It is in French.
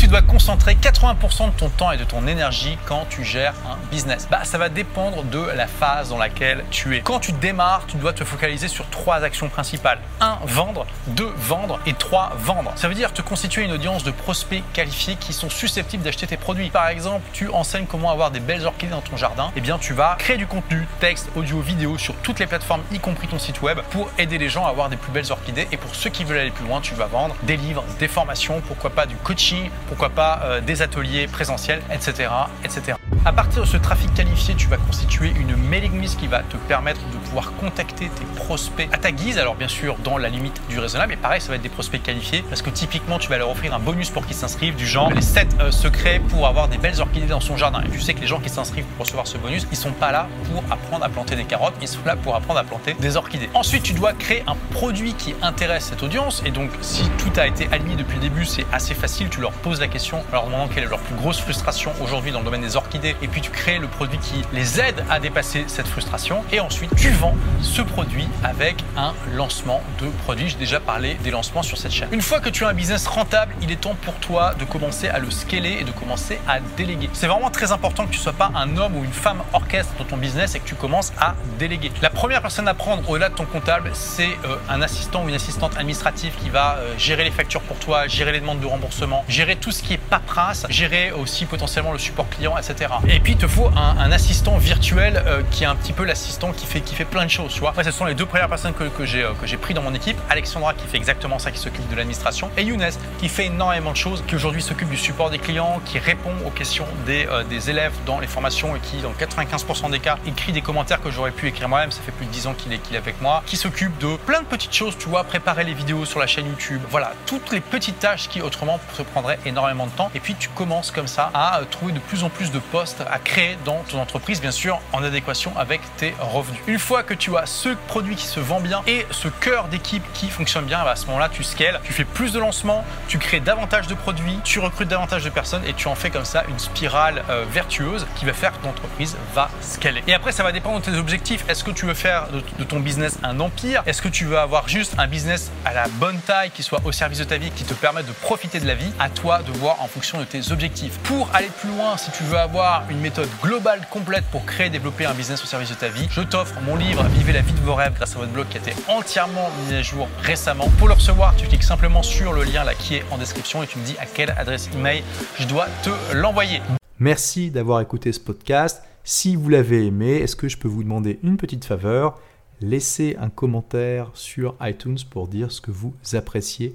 tu dois concentrer 80% de ton temps et de ton énergie quand tu gères un business Bah, ça va dépendre de la phase dans laquelle tu es. Quand tu démarres, tu dois te focaliser sur trois actions principales. 1. Vendre. 2. Vendre. Et 3. Vendre. Ça veut dire te constituer une audience de prospects qualifiés qui sont susceptibles d'acheter tes produits. Par exemple, tu enseignes comment avoir des belles orchidées dans ton jardin. Eh bien, tu vas créer du contenu, texte, audio, vidéo sur toutes les plateformes, y compris ton site web, pour aider les gens à avoir des plus belles orchidées. Et pour ceux qui veulent aller plus loin, tu vas vendre des livres, des formations, pourquoi pas du coaching, pourquoi pas euh, des ateliers présentiels, etc., etc. À partir de ce trafic qualifié, tu vas constituer une qui va te permettre de pouvoir contacter tes prospects à ta guise. Alors bien sûr, dans la limite du raisonnable. Et pareil, ça va être des prospects qualifiés parce que typiquement, tu vas leur offrir un bonus pour qu'ils s'inscrivent du genre les 7 euh, secrets pour avoir des belles orchidées dans son jardin. Et tu sais que les gens qui s'inscrivent pour recevoir ce bonus, ils sont pas là pour apprendre à planter des carottes, ils sont là pour apprendre à planter des orchidées. Ensuite, tu dois créer un produit qui intéresse cette audience. Et donc, si tout a été aligné depuis le début, c'est assez facile. Tu leur poses la question en leur demandant quelle est leur plus grosse frustration aujourd'hui dans le domaine des orchidées. Et puis, tu crées le produit qui les aide à dépasser cette frustration. Et ensuite, tu vends ce produit avec un lancement de produit. J'ai déjà parlé des lancements sur cette chaîne. Une fois que tu as un business rentable, il est temps pour toi de commencer à le scaler et de commencer à déléguer. C'est vraiment très important que tu ne sois pas un homme ou une femme orchestre dans ton business et que tu commences à déléguer. La première personne à prendre au-delà de ton comptable, c'est euh, un assistant ou une assistante administrative qui va euh, gérer les factures pour toi, gérer les demandes de remboursement, gérer tout ce qui est paperasse, gérer aussi potentiellement le support client, etc. Et puis il te faut un, assistant virtuel euh, qui est un petit peu l'assistant qui fait, qui fait plein de choses, tu vois. ce sont les deux premières personnes que, que j'ai pris dans mon équipe. Alexandra qui fait exactement ça, qui s'occupe de l'administration, et Younes qui fait énormément de choses, qui aujourd'hui s'occupe du support des clients, qui répond aux questions des, des élèves dans les formations et qui, dans 95% des cas, écrit des commentaires que j'aurais pu écrire moi-même. Ça fait plus de 10 ans qu'il est, qu'il est avec moi, qui s'occupe de plein de petites choses, tu vois, préparer les vidéos sur la chaîne YouTube. Voilà, toutes les petites tâches qui autrement te prendraient énormément de temps. Et puis tu commences comme ça à trouver de plus en plus de postes à créer dans ton entreprise, bien sûr, en adéquation avec tes revenus. Une fois que tu as ce produit qui se vend bien et ce cœur d'équipe qui fonctionne bien, bah, à ce moment-là, tu scales, tu fais plus de lancements, tu crées davantage de produits, tu recrutes davantage de personnes et tu en fais comme ça une spirale euh, vertueuse qui va faire que ton entreprise va scaler. Et après, ça va dépendre de tes objectifs. Est-ce que tu veux faire de, ton business un empire? Est-ce que tu veux avoir juste un business à la bonne taille qui soit au service de ta vie, qui te permette de profiter de la vie? À toi de voir en fonction de tes objectifs. Pour aller plus loin, si tu veux avoir une méthode globale complète pour créer développer un business au service de ta vie, je t'offre mon livre Vivez la vie de vos rêves grâce à votre blog qui a été entièrement mis à jour récemment. Pour le recevoir, tu cliques simplement sur le lien là qui est en description et tu me dis à quelle adresse email je dois te l'envoyer. Merci d'avoir écouté ce podcast. Si vous l'avez aimé, est-ce que je peux vous demander une petite faveur? Laissez un commentaire sur iTunes pour dire ce que vous appréciez